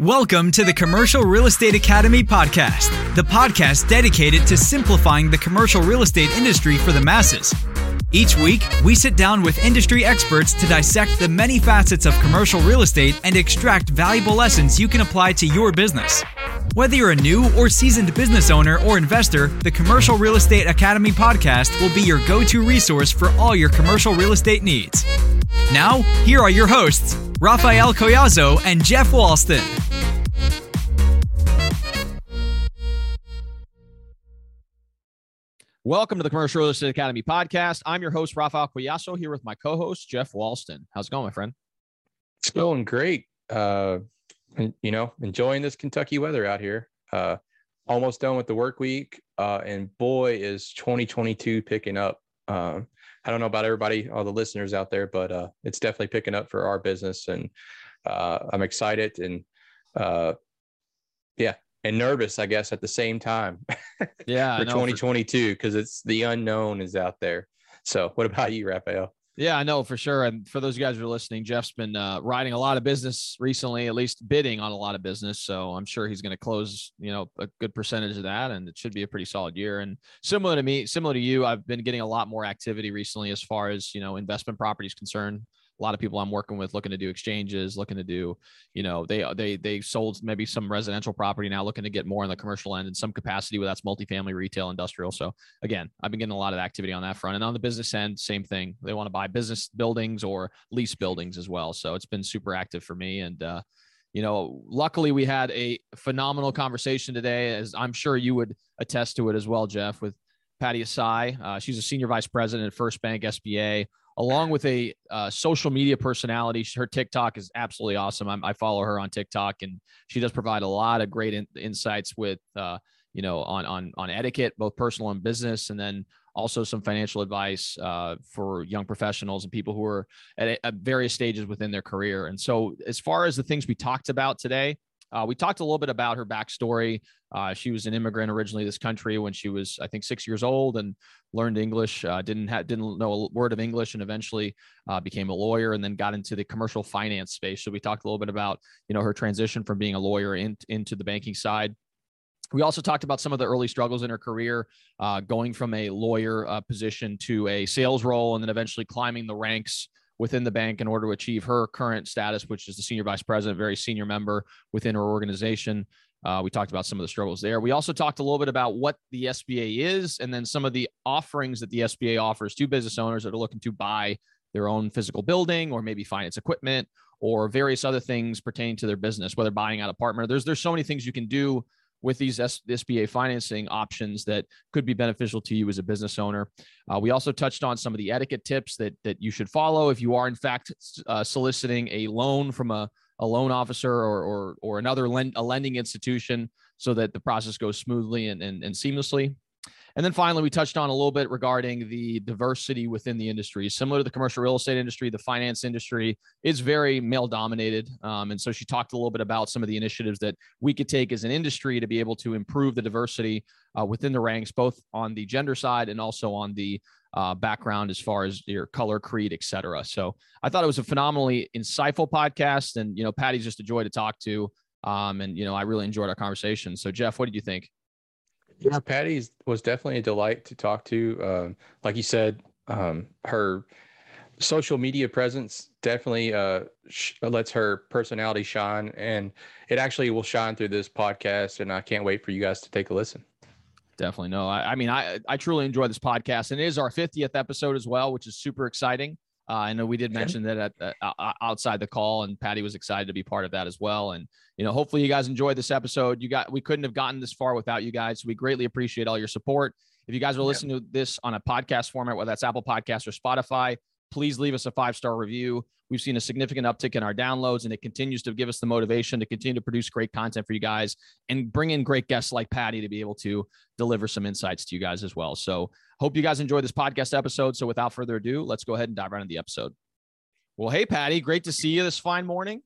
Welcome to the Commercial Real Estate Academy podcast, the podcast dedicated to simplifying the commercial real estate industry for the masses. Each week, we sit down with industry experts to dissect the many facets of commercial real estate and extract valuable lessons you can apply to your business. Whether you're a new or seasoned business owner or investor, the Commercial Real Estate Academy podcast will be your go to resource for all your commercial real estate needs. Now, here are your hosts, Rafael Collazo and Jeff Walston. Welcome to the Commercial Real Estate Academy podcast. I'm your host, Rafael Collazo, here with my co host, Jeff Walston. How's it going, my friend? It's going great. Uh, you know, enjoying this Kentucky weather out here. Uh, almost done with the work week. Uh, and boy, is 2022 picking up. Um, I don't know about everybody, all the listeners out there, but uh, it's definitely picking up for our business. And uh, I'm excited and uh, yeah, and nervous, I guess, at the same time. Yeah, for 2022 because it's the unknown is out there. So, what about you, Rafael? Yeah, I know for sure. And for those of you guys who are listening, Jeff's been uh, riding a lot of business recently, at least bidding on a lot of business. So I'm sure he's going to close, you know, a good percentage of that, and it should be a pretty solid year. And similar to me, similar to you, I've been getting a lot more activity recently as far as you know investment properties concerned lot of people I'm working with looking to do exchanges, looking to do, you know, they they they sold maybe some residential property now, looking to get more on the commercial end in some capacity, where that's multifamily, retail, industrial. So again, I've been getting a lot of activity on that front, and on the business end, same thing. They want to buy business buildings or lease buildings as well. So it's been super active for me, and uh, you know, luckily we had a phenomenal conversation today, as I'm sure you would attest to it as well, Jeff, with Patty Ehsaei. Uh, she's a senior vice president at First Bank SBA along with a uh, social media personality. Her TikTok is absolutely awesome. I'm, i follow her on TikTok, and she does provide a lot of great in, insights with, uh, you know, on on on etiquette, both personal and business, and then also some financial advice uh, for young professionals and people who are at, at various stages within their career. And so, as far as the things we talked about today, uh, we talked a little bit about her backstory. Uh, she was an immigrant originally to this country when she was, I think, six years old and learned English. Uh, didn't ha- didn't know a word of English and eventually uh, became a lawyer and then got into the commercial finance space. So we talked a little bit about you know her transition from being a lawyer in, into the banking side. We also talked about some of the early struggles in her career, uh, going from a lawyer uh, position to a sales role and then eventually climbing the ranks within the bank in order to achieve her current status, which is the senior vice president, very senior member within her organization. Uh, we talked about some of the struggles there. We also talked a little bit about what the SBA is and then some of the offerings that the SBA offers to business owners that are looking to buy their own physical building or maybe finance equipment or various other things pertaining to their business, whether buying out a partner. There's there's so many things you can do with these SBA financing options that could be beneficial to you as a business owner. Uh, we also touched on some of the etiquette tips that that you should follow if you are in fact uh, soliciting a loan from a, a loan officer or or, or another lend, a lending institution, so that the process goes smoothly and, and, and seamlessly. And then finally, we touched on a little bit regarding the diversity within the industry. Similar to the commercial real estate industry, the finance industry is very male dominated. Um, and so she talked a little bit about some of the initiatives that we could take as an industry to be able to improve the diversity uh, within the ranks, both on the gender side and also on the uh, background as far as your color, creed, etc. So I thought it was a phenomenally insightful podcast. And, you know, Patty's just a joy to talk to. Um, and, you know, I really enjoyed our conversation. So, Jeff, what did you think? Yeah, Patty was definitely a delight to talk to. Um, like you said, um, her social media presence definitely uh, sh- lets her personality shine, and it actually will shine through this podcast. And I can't wait for you guys to take a listen. Definitely, no. I, I mean, I I truly enjoy this podcast, and it is our 50th episode as well, which is super exciting. Uh, I know we did mention that at, uh, uh, outside the call, and Patty was excited to be part of that as well. And you know, hopefully, you guys enjoyed this episode. You got we couldn't have gotten this far without you guys. We greatly appreciate all your support. If you guys are listening to this on a podcast format, whether that's Apple Podcasts or Spotify, please leave us a five star review. We've seen a significant uptick in our downloads, and it continues to give us the motivation to continue to produce great content for you guys and bring in great guests like Patty to be able to deliver some insights to you guys as well. So, hope you guys enjoy this podcast episode. So, without further ado, let's go ahead and dive right into the episode. Well, hey, Patty, great to see you this fine morning.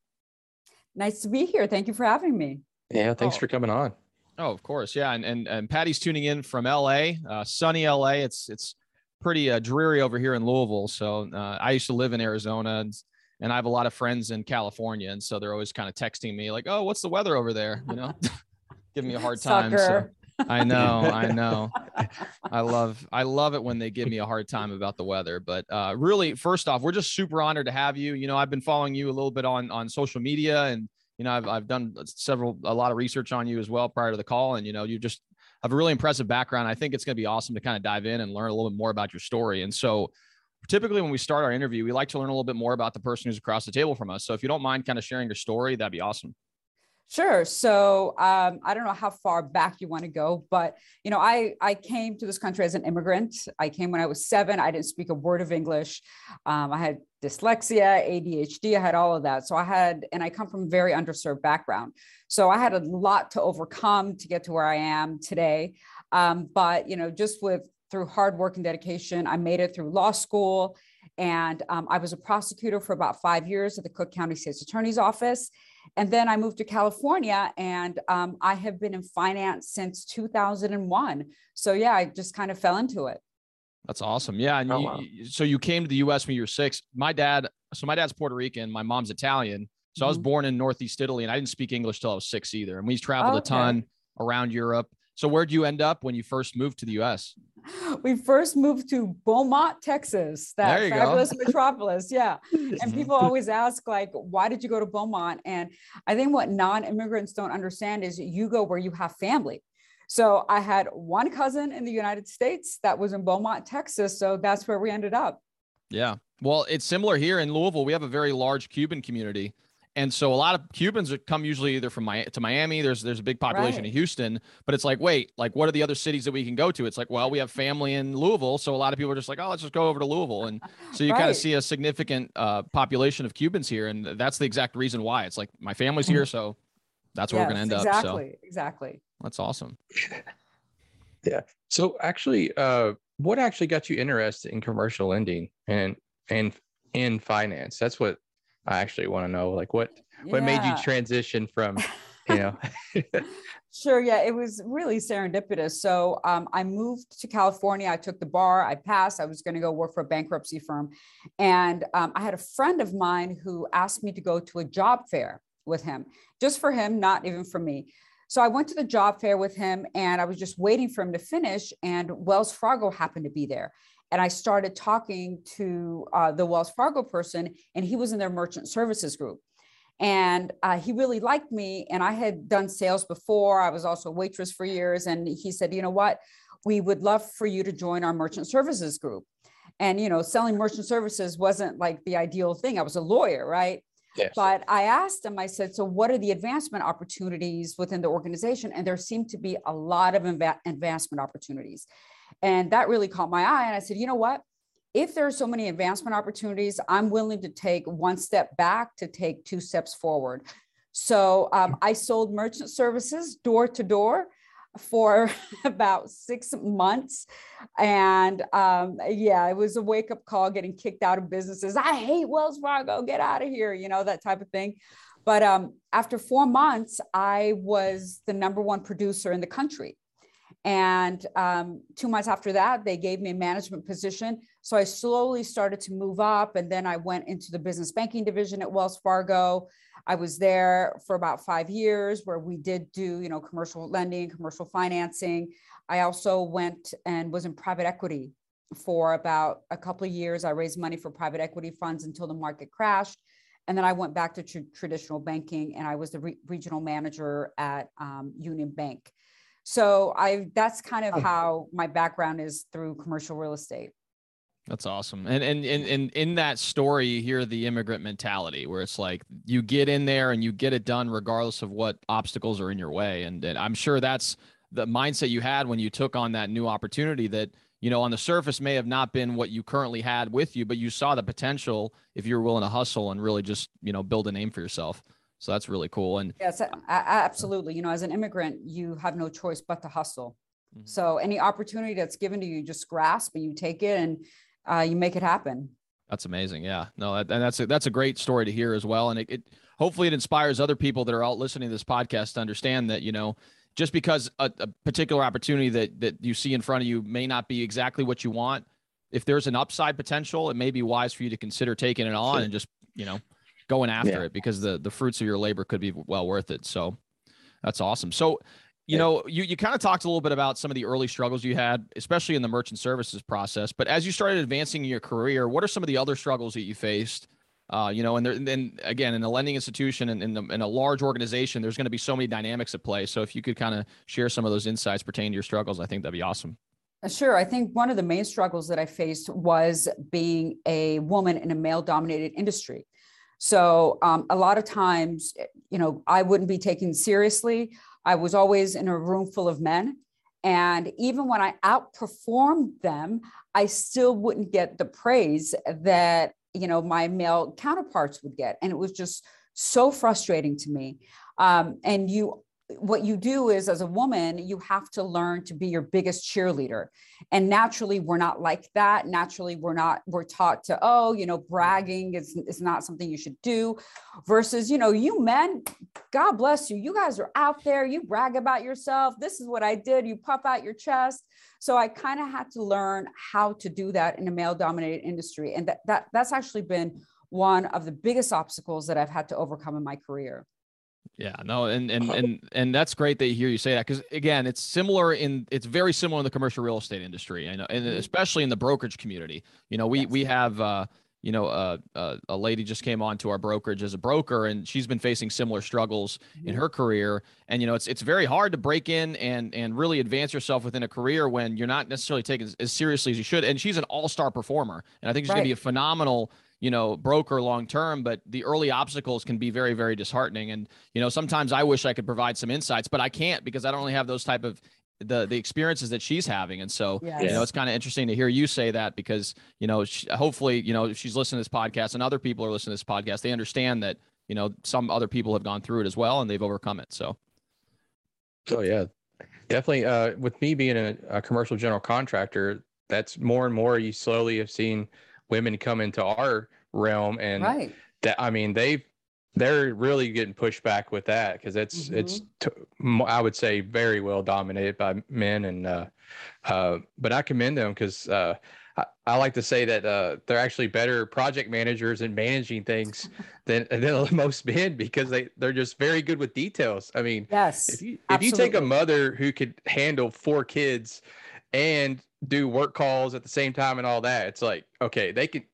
Nice to be here. Thank you for having me. Yeah, thanks oh. for coming on. Oh, of course, yeah, and and and Patty's tuning in from LA, uh, sunny LA. It's it's pretty uh, dreary over here in Louisville. So uh, I used to live in Arizona, and and I have a lot of friends in California, and so they're always kind of texting me like, "Oh, what's the weather over there?" You know, giving me a hard time. So I know, I know. I love, I love it when they give me a hard time about the weather. But uh, really, first off, we're just super honored to have you. You know, I've been following you a little bit on on social media, and you know, I've I've done several a lot of research on you as well prior to the call, and you know, you just have a really impressive background. I think it's going to be awesome to kind of dive in and learn a little bit more about your story. And so, typically when we start our interview, we like to learn a little bit more about the person who's across the table from us. So, if you don't mind kind of sharing your story, that'd be awesome. Sure. So um, I don't know how far back you want to go, but you know, I I came to this country as an immigrant. I came when I was seven. I didn't speak a word of English. Um, I had dyslexia, ADHD. I had all of that. So I had, and I come from a very underserved background. So I had a lot to overcome to get to where I am today. Um, but you know, just with through hard work and dedication, I made it through law school. And um, I was a prosecutor for about five years at the Cook County State's Attorney's Office. And then I moved to California and um, I have been in finance since 2001. So yeah, I just kind of fell into it. That's awesome. Yeah. And oh, you, wow. so you came to the US when you were six. My dad, so my dad's Puerto Rican, my mom's Italian. So mm-hmm. I was mm-hmm. born in Northeast Italy and I didn't speak English till I was six either. And we traveled okay. a ton around Europe. So where'd you end up when you first moved to the US? We first moved to Beaumont, Texas, that fabulous go. metropolis. Yeah. And mm-hmm. people always ask, like, why did you go to Beaumont? And I think what non-immigrants don't understand is you go where you have family. So I had one cousin in the United States that was in Beaumont, Texas. So that's where we ended up. Yeah. Well, it's similar here in Louisville. We have a very large Cuban community. And so a lot of Cubans come usually either from Miami to Miami. There's there's a big population right. in Houston, but it's like, wait, like what are the other cities that we can go to? It's like, well, we have family in Louisville, so a lot of people are just like, oh, let's just go over to Louisville, and so you right. kind of see a significant uh, population of Cubans here, and that's the exact reason why. It's like my family's here, so that's where yes, we're gonna end exactly, up. Exactly, so. exactly. That's awesome. yeah. So actually, uh, what actually got you interested in commercial lending and and in finance? That's what I actually want to know like what what yeah. made you transition from you know? Sure yeah it was really serendipitous. So um, i moved to california i took the bar i passed i was going to go work for a bankruptcy firm. And um, i had a friend of mine who asked me to go to a job fair with him just for him not even for me. So i went to the job fair with him and i was just waiting for him to finish and wells fargo happened to be there and I started talking to uh, the Wells Fargo person, and he was in their merchant services group. And uh, he really liked me. And I had done sales before. I was also a waitress for years. And he said, you know what? We would love for you to join our merchant services group. And, you know, selling merchant services wasn't like the ideal thing. I was a lawyer, right? Yes. But I asked him, I said, so what are the advancement opportunities within the organization? And there seemed to be a lot of advancement opportunities. And that really caught my eye. And I said, you know what? If there are so many advancement opportunities, I'm willing to take one step back to take two steps forward. So um, I sold merchant services door to door for about six months. And um, yeah, it was a wake up call getting kicked out of businesses. I hate Wells Fargo, get out of here, you know, that type of thing. But um, after four months, I was the number one producer in the country. And um, two months after that, they gave me a management position. So I slowly started to move up. And then I went into the business banking division at Wells Fargo. I was there for about five years where we did do, you know, commercial lending, commercial financing. I also went and was in private equity for about a couple of years. I raised money for private equity funds until the market crashed. And then I went back to tr- traditional banking and I was the re- regional manager at um, Union Bank. So I that's kind of how my background is through commercial real estate. That's awesome. And and and, and in that story, you hear the immigrant mentality where it's like you get in there and you get it done regardless of what obstacles are in your way. And, and I'm sure that's the mindset you had when you took on that new opportunity that, you know, on the surface may have not been what you currently had with you, but you saw the potential if you're willing to hustle and really just, you know, build a name for yourself. So that's really cool. And yes, absolutely. You know, as an immigrant, you have no choice but to hustle. Mm-hmm. So any opportunity that's given to you, just grasp and you take it and uh, you make it happen. That's amazing. Yeah, no, and that's a, that's a great story to hear as well. And it, it hopefully it inspires other people that are out listening to this podcast to understand that, you know, just because a, a particular opportunity that, that you see in front of you may not be exactly what you want, if there's an upside potential, it may be wise for you to consider taking it on and just you know, going after Yeah. it because the the fruits of your labor could be well worth it. So that's awesome. So you know, you, you kind of talked a little bit about some of the early struggles you had, especially in the merchant services process. But as you started advancing in your career, what are some of the other struggles that you faced? Uh, you know, and then again, in a lending institution and in, the, in a large organization, there's going to be so many dynamics at play. So if you could kind of share some of those insights pertaining to your struggles, I think that'd be awesome. Uh, Sure. I think one of the main struggles that I faced was being a woman in a male dominated industry. So um, a lot of times, eh, you know, I wouldn't be taken seriously. I was always in a room full of men. And even when I outperformed them, I still wouldn't get the praise that, you know, my male counterparts would get. And it was just so frustrating to me. Um, and you what you do is as a woman you have to learn to be your biggest cheerleader. And naturally we're not like that. Naturally we're not we're taught to oh you know bragging is, is not something you should do versus you know you men god bless you. You guys are out there. You brag about yourself. This is what i did. You puff out your chest. So i kind of had to learn how to do that in a male dominated industry. And that, that that's actually been one of the biggest obstacles that i've had to overcome in my career Yeah, no, and and and and that's great that you hear you say that because again, it's similar in it's very similar in the commercial real estate industry, I know, and especially in the brokerage community. You know, we Yes. we have uh, you know uh, uh, a lady just came on to our brokerage as a broker, and she's been facing similar struggles in her career. And you know, it's it's very hard to break in and and really advance yourself within a career when you're not necessarily taken as, as seriously as you should. And she's an all star performer, and I think she's going to be a phenomenal you know broker long term but the early obstacles can be very very disheartening and you know sometimes i wish i could provide some insights but i can't because i don't really have those type of the the experiences that she's having and so you know it's kind of interesting to hear you say that because you know she, hopefully you know if she's listening to this podcast and other people are listening to this podcast they understand that you know some other people have gone through it as well and they've overcome it so Oh yeah, definitely. Uh, with me being a, a commercial general contractor, that's more and more. You slowly have seen women come into our realm, and right that I mean they they're really getting pushed back with that because it's it's t- I would say very well dominated by men, and uh, uh, but I commend them because. Uh, I, I like to say that uh, they're actually better project managers and managing things than, than most men because they they're just very good with details. I mean, yes if you if you take a mother who could handle four kids and do work calls at the same time and all that, it's like okay, they can.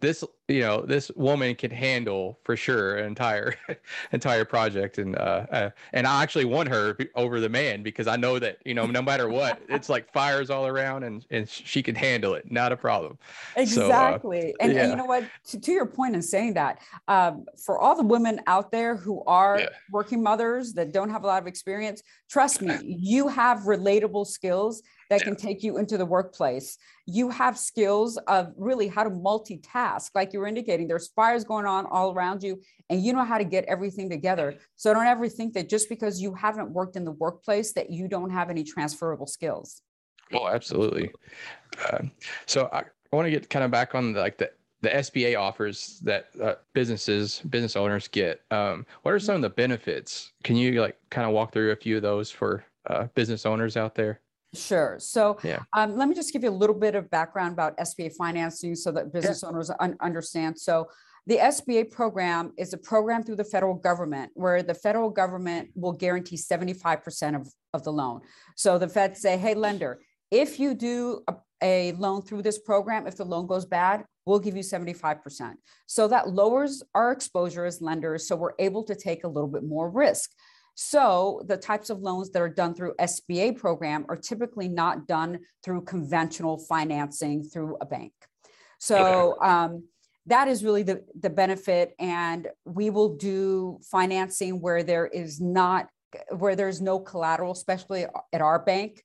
This you know this woman can handle for sure an entire entire project and uh, uh and I actually won her over the man because I know that you know no matter what it's like fires all around and and she can handle it not a problem. So, uh, Exactly. and, and you know what? To, to your point in saying that, um, for all the women out there who are Yeah. working mothers that don't have a lot of experience, trust me, you have relatable skills that can take you into the workplace. You have skills of really how to multitask, like you were indicating. There's fires going on all around you, and you know how to get everything together. So don't ever think that just because you haven't worked in the workplace that you don't have any transferable skills. Oh, absolutely. Uh, so I, I want to get kind of back on the, like the the SBA offers that uh, businesses business owners get. Um, what are some of the benefits? Can you like kind of walk through a few of those for uh, business owners out there? Sure. So Yeah. um, let me just give you a little bit of background about SBA financing so that business owners un- understand. So the SBA program is a program through the federal government where the federal government will guarantee 75% of, of the loan. So the Fed say, hey, lender, if you do a, a loan through this program, if the loan goes bad, we'll give you 75%. So that lowers our exposure as lenders. So we're able to take a little bit more risk. So the types of loans that are done through SBA program are typically not done through conventional financing through a bank. So um, that is really the, the benefit. And we will do financing where there is not, where there's no collateral, especially at our bank.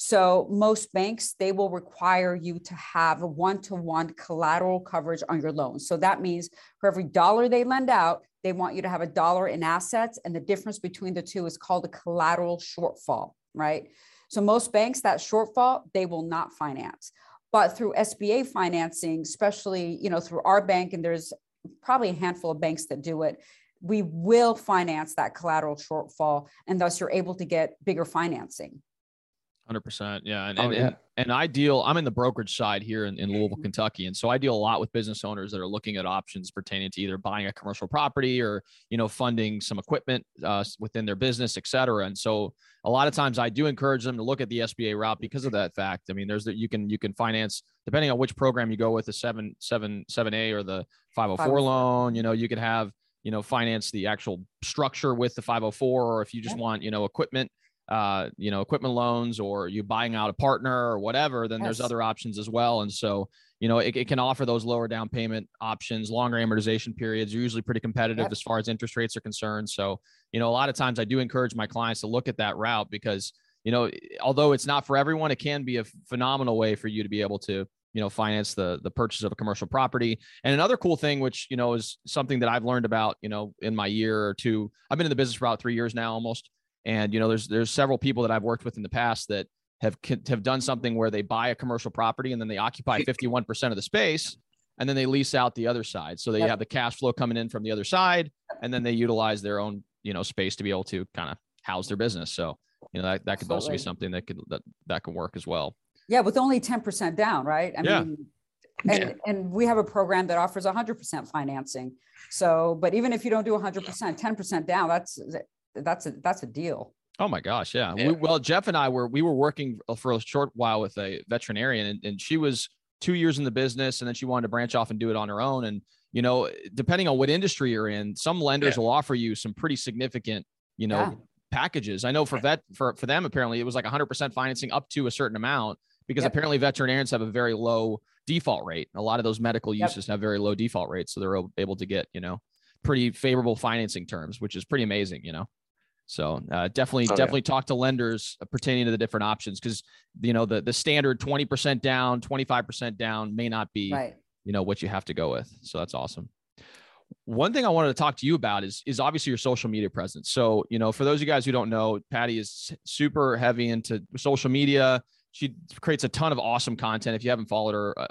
So most banks, they will require you to have one-to-one collateral coverage on your loan. So that means for every dollar they lend out, they want you to have a dollar in assets. And the difference between the two is called a collateral shortfall, right? So most banks, that shortfall, they will not finance. But through SBA financing, especially, you know, through our bank, and there's probably a handful of banks that do it, we will finance that collateral shortfall. And thus you're able to get bigger financing. Hundred percent, yeah, and, Oh, and, yeah. and and I deal. I'm in the brokerage side here in, in Louisville, Kentucky, and so I deal a lot with business owners that are looking at options pertaining to either buying a commercial property or you know funding some equipment uh, within their business, et cetera. And so a lot of times I do encourage them to look at the SBA route because of that fact. I mean, there's that you can you can finance depending on which program you go with the seven seven seven A or the 504 504. loan. You know, you could have you know finance the actual structure with the 504, or if you just want you know equipment uh, you know, equipment loans or you buying out a partner or whatever, then there's other options as well. And so, you know, it, it can offer those lower down payment options, longer amortization periods are usually pretty competitive Yep. as far as interest rates are concerned. So, you know, a lot of times I do encourage my clients to look at that route because, you know, although it's not for everyone, it can be a phenomenal way for you to be able to, you know, finance the the purchase of a commercial property. And another cool thing, which you know is something that I've learned about, you know, in my year or two, I've been in the business for about three years now, almost. And you know, there's there's several people that I've worked with in the past that have have done something where they buy a commercial property and then they occupy 51% of the space and then they lease out the other side. So they Yep. have the cash flow coming in from the other side and then they utilize their own, you know, space to be able to kind of house their business. So, you know, that, that could also be something that could that, that can work as well. Yeah, with only 10% down, right? I Yeah. mean, and, and we have a program that offers 100% financing. So, but even if you don't do 100%, 10% down, that's that's a that's a deal. Oh my gosh, yeah. Yeah. We, well, Jeff and I were we were working for a short while with a veterinarian, and, and she was two years in the business, and then she wanted to branch off and do it on her own. And you know, depending on what industry you're in, some lenders Yeah. will offer you some pretty significant, you know, Yeah. packages. I know for vet for for them apparently it was like 100% financing up to a certain amount because Yep. apparently veterinarians have a very low default rate. A lot of those medical Yep. uses have very low default rates, so they're able to get you know pretty favorable financing terms, which is pretty amazing. You know. So uh, definitely, Oh, yeah. definitely talk to lenders pertaining to the different options because you know the the standard twenty percent down, twenty five percent down may not be Right. you know what you have to go with. So that's awesome. One thing I wanted to talk to you about is is obviously your social media presence. So you know, for those of you guys who don't know, Patty is super heavy into social media. She creates a ton of awesome content. If you haven't followed her uh,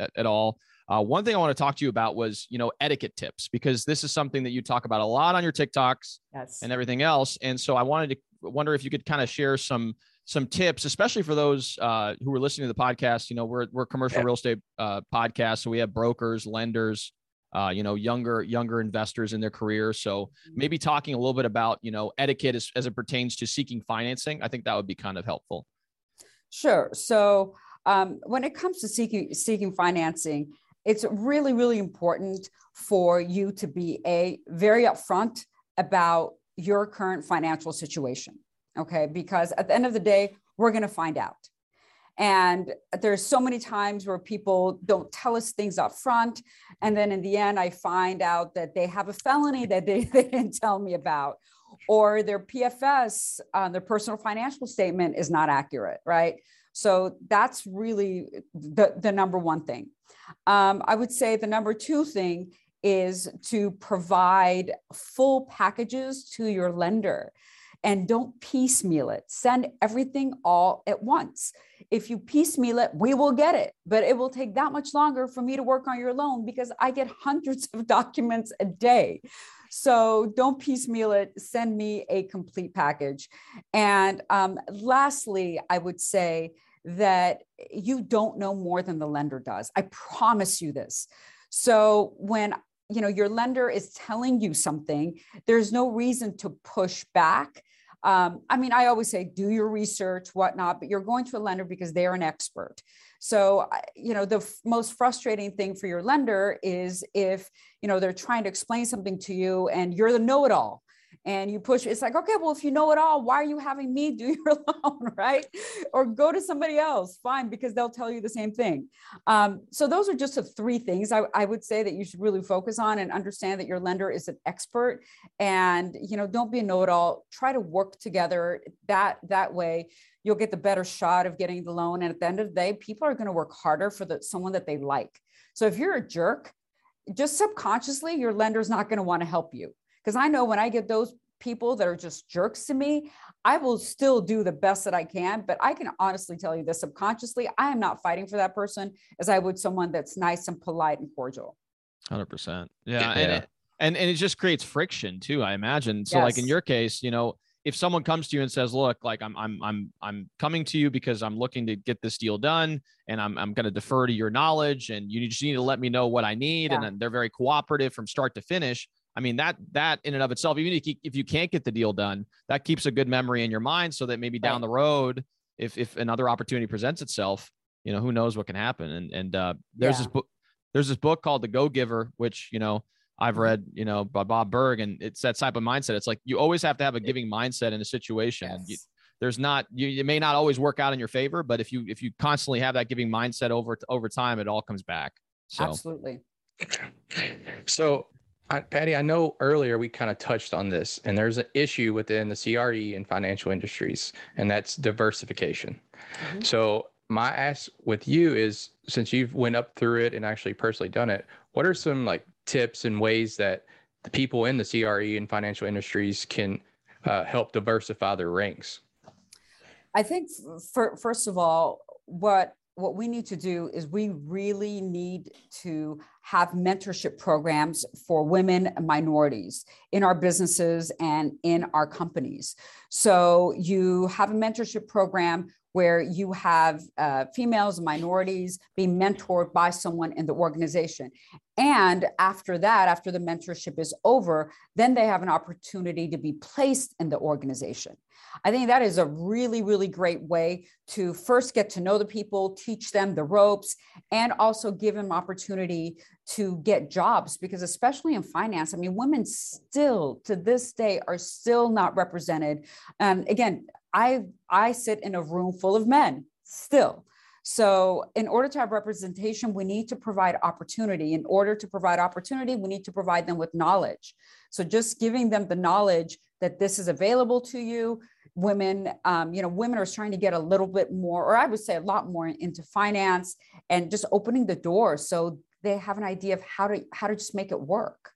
at, at all, uh, one thing I want to talk to you about was you know etiquette tips because this is something that you talk about a lot on your TikToks Yes. and everything else. And so I wanted to wonder if you could kind of share some some tips, especially for those uh, who are listening to the podcast. You know, we're we're a commercial Yeah. real estate uh, podcast, so we have brokers, lenders, uh, you know, younger younger investors in their career. So maybe talking a little bit about you know etiquette as, as it pertains to seeking financing. I think that would be kind of helpful. Sure. So um, when it comes to seeking seeking financing, it's really really important for you to be a very upfront about your current financial situation. Okay, because at the end of the day, we're going to find out. And there's so many times where people don't tell us things up front. And then in the end, I find out that they have a felony that they, they didn't tell me about, or their PFS, uh, their personal financial statement is not accurate, right? So that's really the, the number one thing. Um, I would say the number two thing is to provide full packages to your lender and don't piecemeal it. Send everything all at once. If you piecemeal it, we will get it, but it will take that much longer for me to work on your loan because I get hundreds of documents a day. So don't piecemeal it. Send me a complete package. And um, lastly, I would say that you don't know more than the lender does. I promise you this. So when you know your lender is telling you something, there's no reason to push back. Um, I mean, I always say do your research, whatnot, but you're going to a lender because they're an expert. So, you know, the f- most frustrating thing for your lender is if, you know, they're trying to explain something to you and you're the know it all and you push, it's like, okay, well, if you know it all, why are you having me do your loan, right? Or go to somebody else, fine, because they'll tell you the same thing. Um, so, those are just the three things I, I would say that you should really focus on and understand that your lender is an expert. And you know don't be a know-it-all. Try to work together that that way you'll get the better shot of getting the loan. And at the end of the day people are going to work harder for the someone that they like. So if you're a jerk just subconsciously your lender's not going to want to help you because i know when i get those people that are just jerks to me i will still do the best that i can but i can honestly tell you this subconsciously i am not fighting for that person as i would someone that's nice and polite and cordial Hundred percent. Yeah, Yeah. and it, and and it just creates friction too. I imagine. So, like in your case, you know, if someone comes to you and says, "Look, like I'm I'm I'm I'm coming to you because I'm looking to get this deal done, and I'm I'm going to defer to your knowledge, and you just need to let me know what I need," yeah. and then they're very cooperative from start to finish. I mean that that in and of itself, even if you, if you can't get the deal done, that keeps a good memory in your mind, so that maybe down the road, if if another opportunity presents itself, you know who knows what can happen. And and uh, there's yeah. this book there's this book called The Go Giver, which you know I've mm-hmm. read, you know, by Bob Burg, and it's that type of mindset. It's like you always have to have a giving mindset in a situation. Yes. You, there's not you it may not always work out in your favor, but if you if you constantly have that giving mindset over over time, it all comes back. So. Absolutely. So, I, Patty, I know earlier we kind of touched on this, and there's an issue within the CRE and financial industries, and that's diversification. Mm-hmm. So, my ask with you is, since you've went up through it and actually personally done it, what are some like tips and ways that the people in the CRE and financial industries can uh, help diversify their ranks? I think, for, first of all, what what we need to do is we really need to have mentorship programs for women and minorities in our businesses and in our companies. So you have a mentorship program where you have uh, females minorities being mentored by someone in the organization. And after that, after the mentorship is over, then they have an opportunity to be placed in the organization. I think that is a really, really great way to first get to know the people, teach them the ropes, and also give them opportunity to get jobs. Because, especially in finance, I mean, women still to this day are still not represented. And again, I I sit in a room full of men still. So, in order to have representation, we need to provide opportunity. In order to provide opportunity, we need to provide them with knowledge. So, just giving them the knowledge that this is available to you. Women, um, you know, women are trying to get a little bit more, or I would say a lot more into finance and just opening the door so they have an idea of how to how to just make it work.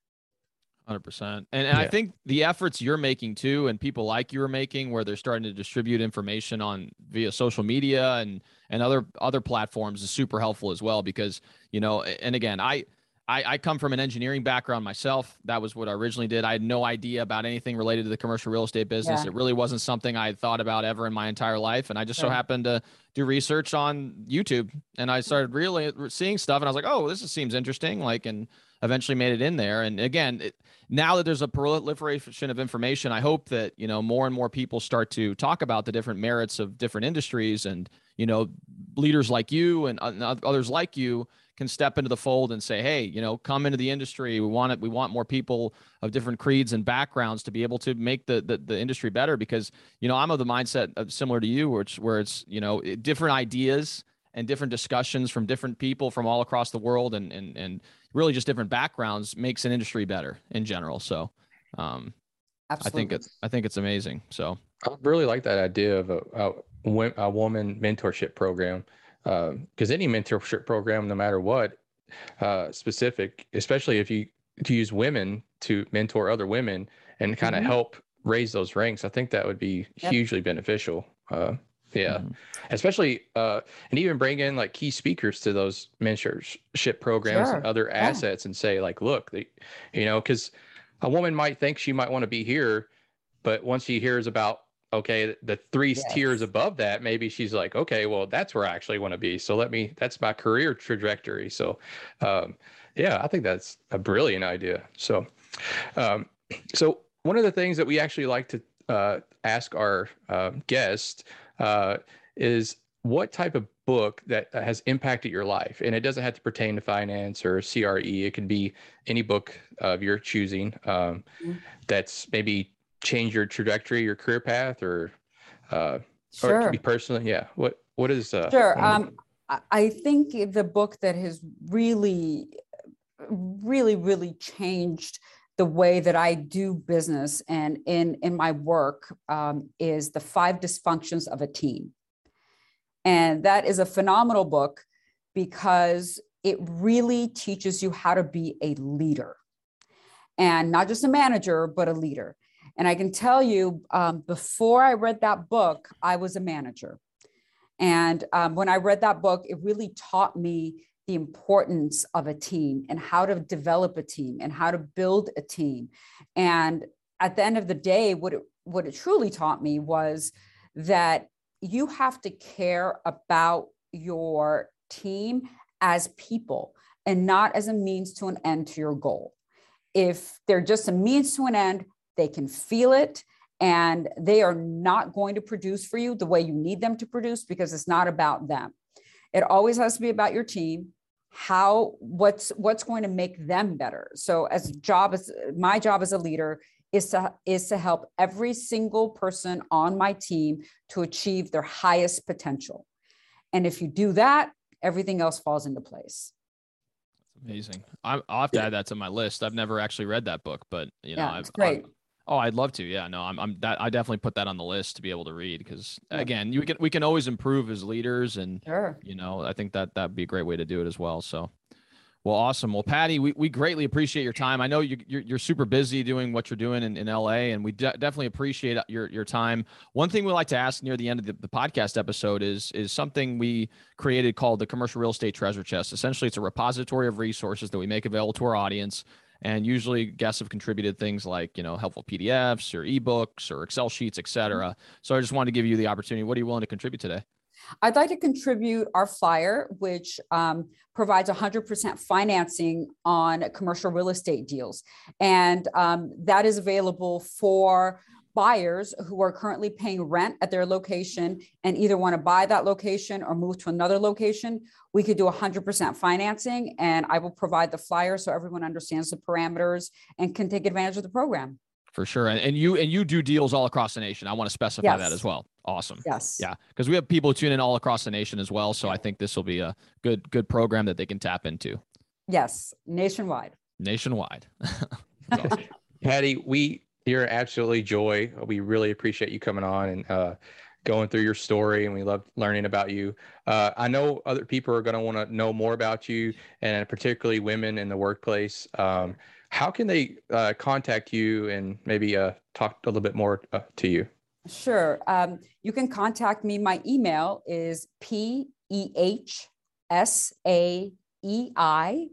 Hundred percent, and, and yeah. I think the efforts you're making too, and people like you are making, where they're starting to distribute information on via social media and and other other platforms, is super helpful as well. Because you know, and again, I I, I come from an engineering background myself. That was what I originally did. I had no idea about anything related to the commercial real estate business. Yeah. It really wasn't something I had thought about ever in my entire life. And I just so happened to do research on YouTube, and I started really seeing stuff, and I was like, oh, this seems interesting. Like, and eventually made it in there. And again, it, now that there's a proliferation of information, I hope that you know more and more people start to talk about the different merits of different industries, and you know, leaders like you and uh, others like you can step into the fold and say, hey, you know, come into the industry. We want it. We want more people of different creeds and backgrounds to be able to make the the, the industry better. Because you know, I'm of the mindset of similar to you, which where it's you know different ideas and different discussions from different people from all across the world and and and really just different backgrounds makes an industry better in general. So um Absolutely. I think it's I think it's amazing. So I really like that idea of a, a, a woman mentorship program because uh, any mentorship program, no matter what, uh, specific, especially if you to use women to mentor other women and kind of mm-hmm. help raise those ranks, I think that would be yep. hugely beneficial. Uh, yeah, mm-hmm. especially uh, and even bring in like key speakers to those mentorship programs sure. and other yeah. assets, and say like, look, they, you know, because a woman might think she might want to be here, but once she hears about okay, the three yes. tiers above that, maybe she's like, okay, well, that's where I actually want to be. So let me, that's my career trajectory. So, um, yeah, I think that's a brilliant idea. So, um, so one of the things that we actually like to uh, ask our uh, guests uh, is what type of book that has impacted your life? And it doesn't have to pertain to finance or cre it could be any book of your choosing um, mm-hmm. that's maybe changed your trajectory your career path or uh sure. or it could be personally yeah. What what is uh sure. um i think the book that has really really really changed the way that I do business and in, in my work um, is The Five Dysfunctions of a Team. And that is a phenomenal book because it really teaches you how to be a leader and not just a manager, but a leader. And I can tell you, um, before I read that book, I was a manager. And um, when I read that book, it really taught me the importance of a team and how to develop a team and how to build a team. And at the end of the day, what it, what it truly taught me was that you have to care about your team as people and not as a means to an end to your goal. If they're just a means to an end, they can feel it and they are not going to produce for you the way you need them to produce because it's not about them. It always has to be about your team how what's what's going to make them better. So as job as my job as a leader is to is to help every single person on my team to achieve their highest potential. And if you do that everything else falls into place. That's amazing. I will have to add that to my list. I've never actually read that book but you know yeah, it's great I've, Oh, I'd love to. Yeah, no, I'm, I'm that. I definitely put that on the list to be able to read because again, you can we can always improve as leaders, and sure. you know, I think that that'd be a great way to do it as well. So, well, awesome. Well, Patty, we, we greatly appreciate your time. I know you, you're, you're super busy doing what you're doing in, in LA, and we de- definitely appreciate uh, your, your time. One thing we like to ask near the end of the, the, podcast episode is, is something we created called the Commercial Real Estate Treasure Chest. Essentially, it's a repository of resources that we make available to our audience and usually guests have contributed things like, you know, helpful PDFs or ebooks or Excel sheets, et cetera. Mm-hmm. So I just wanted to give you the opportunity. What are you willing to contribute today? I'd like to contribute our flyer, which um, provides 100% financing on commercial real estate deals. And um, that is available for buyers who are currently paying rent at their location and either want to buy that location or move to another location, we could do 100% financing and I will provide the flyer so everyone understands the parameters and can take advantage of the program. For sure. And, and you and you do deals all across the nation. I want to specify yes. that as well. Awesome. Yes. Yeah. Because we have people tune in all across the nation as well. So I think this will be a good good program that they can tap into. Yes. Nationwide. Nationwide. Patty, we you're absolutely joy. We really appreciate you coming on and uh, going through your story, and we love learning about you. Uh, I know other people are going to want to know more about you, and particularly women in the workplace. Um, how can they uh, contact you and maybe uh, talk a little bit more uh, to you? Sure. Um, you can contact me. My email is p e h s a e i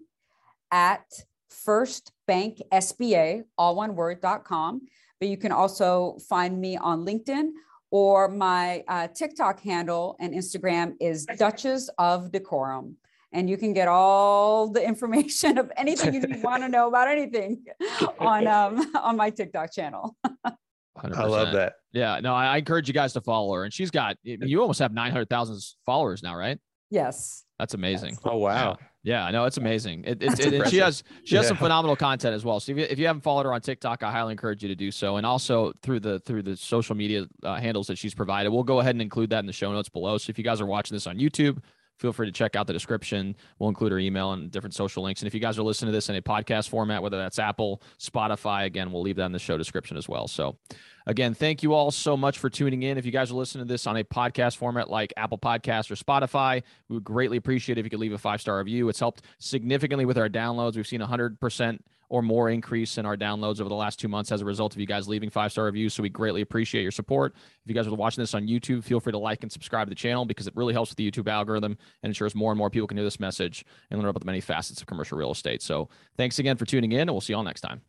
at First Bank SBA, all one word, dot com. But you can also find me on LinkedIn or my uh, TikTok handle and Instagram is Duchess of Decorum. And you can get all the information of anything you want to know about anything on um, on my TikTok channel. 100%. I love that. Yeah, no, I, I encourage you guys to follow her. And she's got you almost have 900,000 followers now, right? Yes. That's amazing. Yes. Oh wow. Yeah. Yeah, no, it's amazing. It, it, it she has she has yeah. some phenomenal content as well. So if you, if you haven't followed her on TikTok, I highly encourage you to do so. And also through the through the social media uh, handles that she's provided, we'll go ahead and include that in the show notes below. So if you guys are watching this on YouTube, feel free to check out the description. We'll include her email and different social links. And if you guys are listening to this in a podcast format, whether that's Apple, Spotify, again, we'll leave that in the show description as well. So Again, thank you all so much for tuning in. If you guys are listening to this on a podcast format like Apple Podcasts or Spotify, we would greatly appreciate if you could leave a five star review. It's helped significantly with our downloads. We've seen 100% or more increase in our downloads over the last two months as a result of you guys leaving five star reviews. So we greatly appreciate your support. If you guys are watching this on YouTube, feel free to like and subscribe to the channel because it really helps with the YouTube algorithm and ensures more and more people can hear this message and learn about the many facets of commercial real estate. So thanks again for tuning in, and we'll see you all next time.